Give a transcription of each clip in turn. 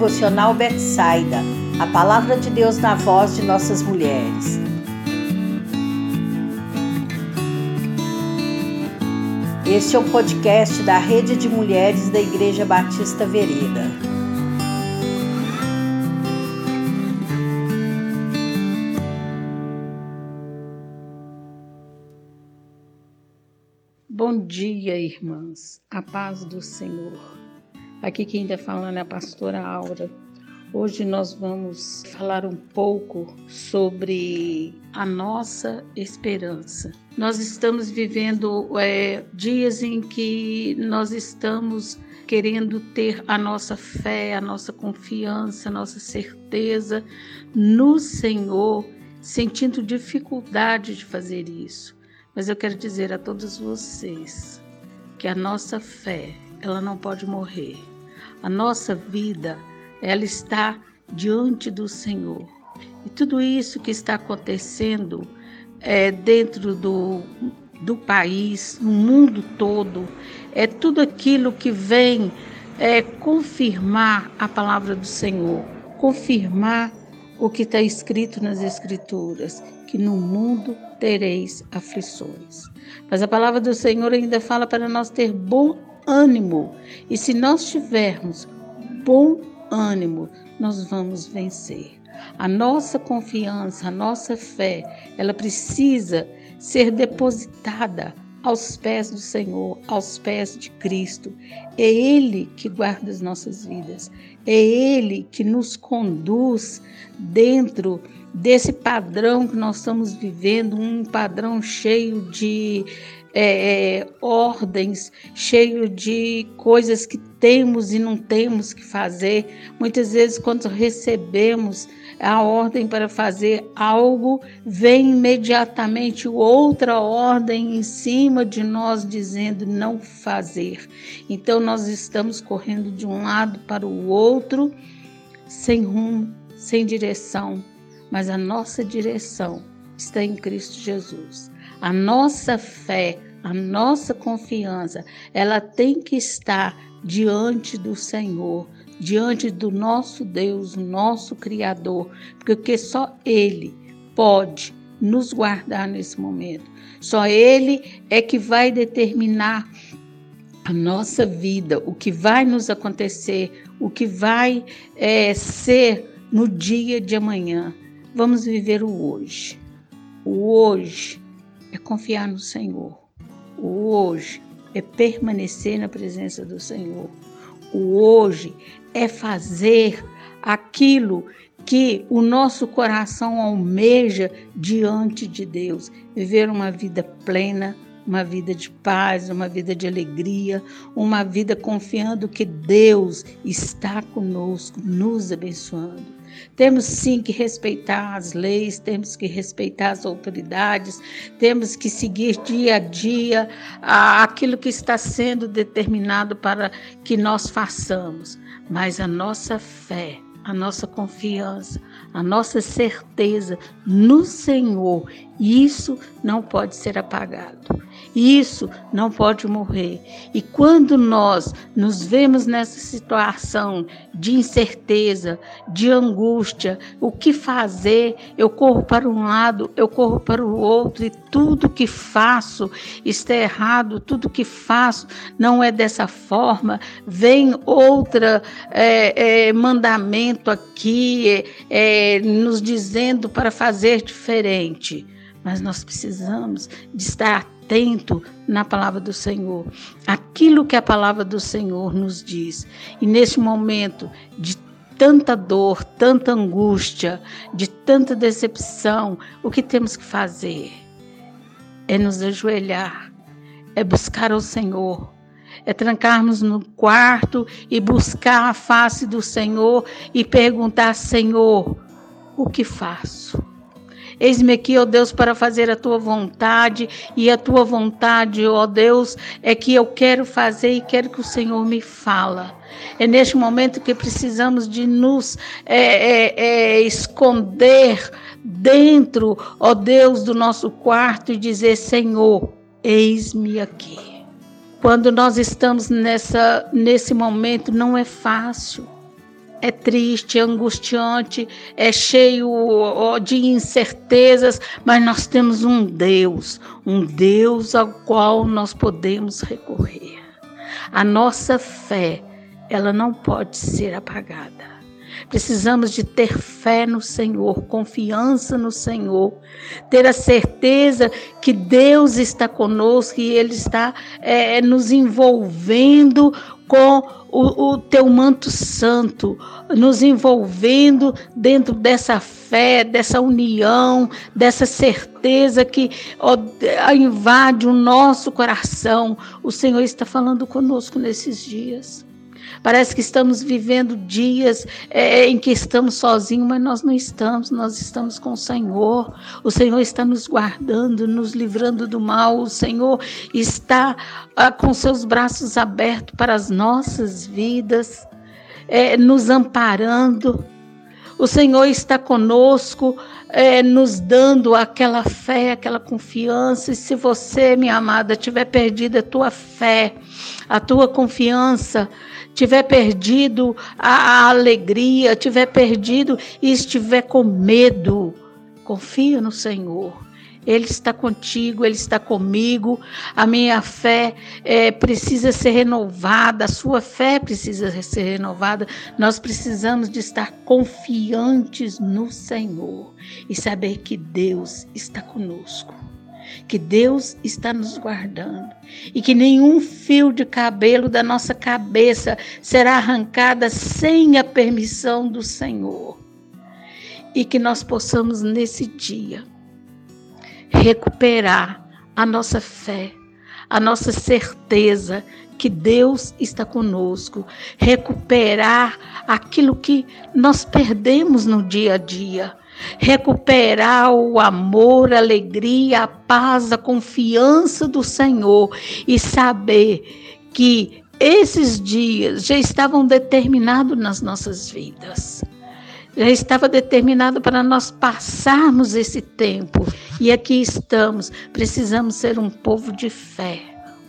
Devocional Betsaida, a palavra de Deus na voz de nossas mulheres. Este é o podcast da Rede de Mulheres da Igreja Batista Vereda. Bom dia, irmãs. A paz do Senhor. Aqui quem está falando é a pastora Aura. Hoje nós vamos falar um pouco sobre a nossa esperança. Nós estamos vivendo é, dias em que nós estamos querendo ter a nossa fé, a nossa confiança, a nossa certeza no Senhor, sentindo dificuldade de fazer isso. Mas eu quero dizer a todos vocês que a nossa fé, ela não pode morrer. A nossa vida, ela está diante do Senhor. E tudo isso que está acontecendo é, dentro do, do país, no mundo todo, é tudo aquilo que vem é, confirmar a palavra do Senhor, confirmar o que está escrito nas Escrituras, que no mundo tereis aflições. Mas a palavra do Senhor ainda fala para nós ter bom ânimo. E se nós tivermos bom ânimo, nós vamos vencer. A nossa confiança, a nossa fé, ela precisa ser depositada aos pés do Senhor, aos pés de Cristo. É Ele que guarda as nossas vidas, é Ele que nos conduz dentro desse padrão que nós estamos vivendo, um padrão cheio de é, é, ordens, cheio de coisas que temos e não temos que fazer. Muitas vezes, quando recebemos a ordem para fazer algo, vem imediatamente outra ordem em cima de nós dizendo não fazer. Então, nós estamos correndo de um lado para o outro, sem rumo, sem direção, mas a nossa direção está em Cristo Jesus. A nossa fé, a nossa confiança, ela tem que estar diante do Senhor, diante do nosso Deus, nosso Criador, porque só Ele pode nos guardar nesse momento. Só Ele é que vai determinar a nossa vida, o que vai nos acontecer, o que vai é, ser no dia de amanhã. Vamos viver o hoje. O hoje é confiar no Senhor. O hoje é permanecer na presença do Senhor. O hoje é fazer aquilo que o nosso coração almeja diante de Deus, viver uma vida plena, uma vida de paz, uma vida de alegria, uma vida confiando que Deus está conosco, nos abençoando. Temos sim que respeitar as leis, temos que respeitar as autoridades, temos que seguir dia a dia aquilo que está sendo determinado para que nós façamos. Mas a nossa fé, a nossa confiança, a nossa certeza no Senhor, isso não pode ser apagado. Isso não pode morrer. E quando nós nos vemos nessa situação de incerteza, de angústia, o que fazer? Eu corro para um lado, eu corro para o outro, e tudo que faço está errado, tudo que faço não é dessa forma. Vem outra é, é, mandamento aqui, é, é nos dizendo para fazer diferente. Mas nós precisamos de estar atento na palavra do Senhor, aquilo que a palavra do Senhor nos diz. E neste momento de tanta dor, tanta angústia, de tanta decepção, o que temos que fazer? É nos ajoelhar, é buscar o Senhor, é trancarmos no quarto e buscar a face do Senhor e perguntar: Senhor, o que faço? Eis-me aqui, ó Deus, para fazer a tua vontade, e a tua vontade, ó Deus, é que eu quero fazer e quero que o Senhor me fala. É neste momento que precisamos de nos é, é, é, esconder dentro, ó Deus, do nosso quarto e dizer: Senhor, eis-me aqui. Quando nós estamos nessa, nesse momento, não é fácil. É triste, é angustiante, é cheio de incertezas, mas nós temos um Deus, um Deus ao qual nós podemos recorrer. A nossa fé, ela não pode ser apagada. Precisamos de ter fé no Senhor, confiança no Senhor, ter a certeza que Deus está conosco e Ele está é, nos envolvendo com o, o teu manto santo, nos envolvendo dentro dessa fé, dessa união, dessa certeza que ó, invade o nosso coração. O Senhor está falando conosco nesses dias. Parece que estamos vivendo dias é, em que estamos sozinhos, mas nós não estamos, nós estamos com o Senhor. O Senhor está nos guardando, nos livrando do mal. O Senhor está ah, com seus braços abertos para as nossas vidas, é, nos amparando. O Senhor está conosco, é, nos dando aquela fé, aquela confiança. E se você, minha amada, tiver perdido a tua fé, a tua confiança, tiver perdido a, a alegria, tiver perdido e estiver com medo, confia no Senhor. Ele está contigo, Ele está comigo. A minha fé é, precisa ser renovada, a sua fé precisa ser renovada. Nós precisamos de estar confiantes no Senhor e saber que Deus está conosco que Deus está nos guardando e que nenhum fio de cabelo da nossa cabeça será arrancada sem a permissão do Senhor. E que nós possamos nesse dia recuperar a nossa fé, a nossa certeza que Deus está conosco, recuperar aquilo que nós perdemos no dia a dia, recuperar o amor, a alegria, a paz, a confiança do Senhor e saber que esses dias já estavam determinados nas nossas vidas. Já estava determinado para nós passarmos esse tempo. E aqui estamos. Precisamos ser um povo de fé,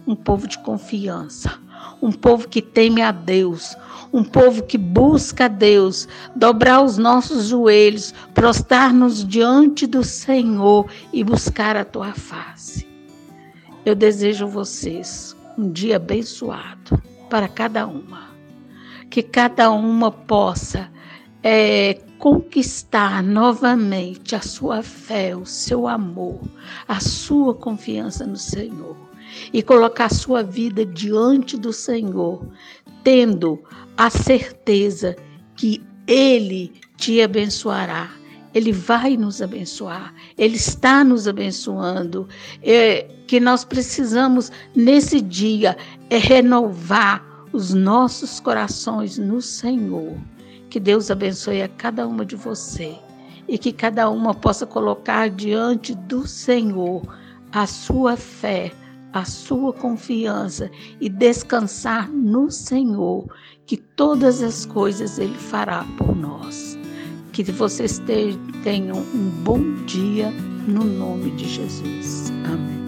um povo de confiança, um povo que teme a Deus, um povo que busca a Deus, dobrar os nossos joelhos, prostrar-nos diante do Senhor e buscar a tua face. Eu desejo a vocês um dia abençoado para cada uma. Que cada uma possa é, conquistar novamente a sua fé, o seu amor, a sua confiança no Senhor e colocar sua vida diante do Senhor, tendo a certeza que Ele te abençoará. Ele vai nos abençoar, Ele está nos abençoando. É, que nós precisamos, nesse dia, é renovar os nossos corações no Senhor. Que Deus abençoe a cada uma de você e que cada uma possa colocar diante do Senhor a sua fé, a sua confiança e descansar no Senhor, que todas as coisas Ele fará por nós. Que vocês tenham um bom dia no nome de Jesus. Amém.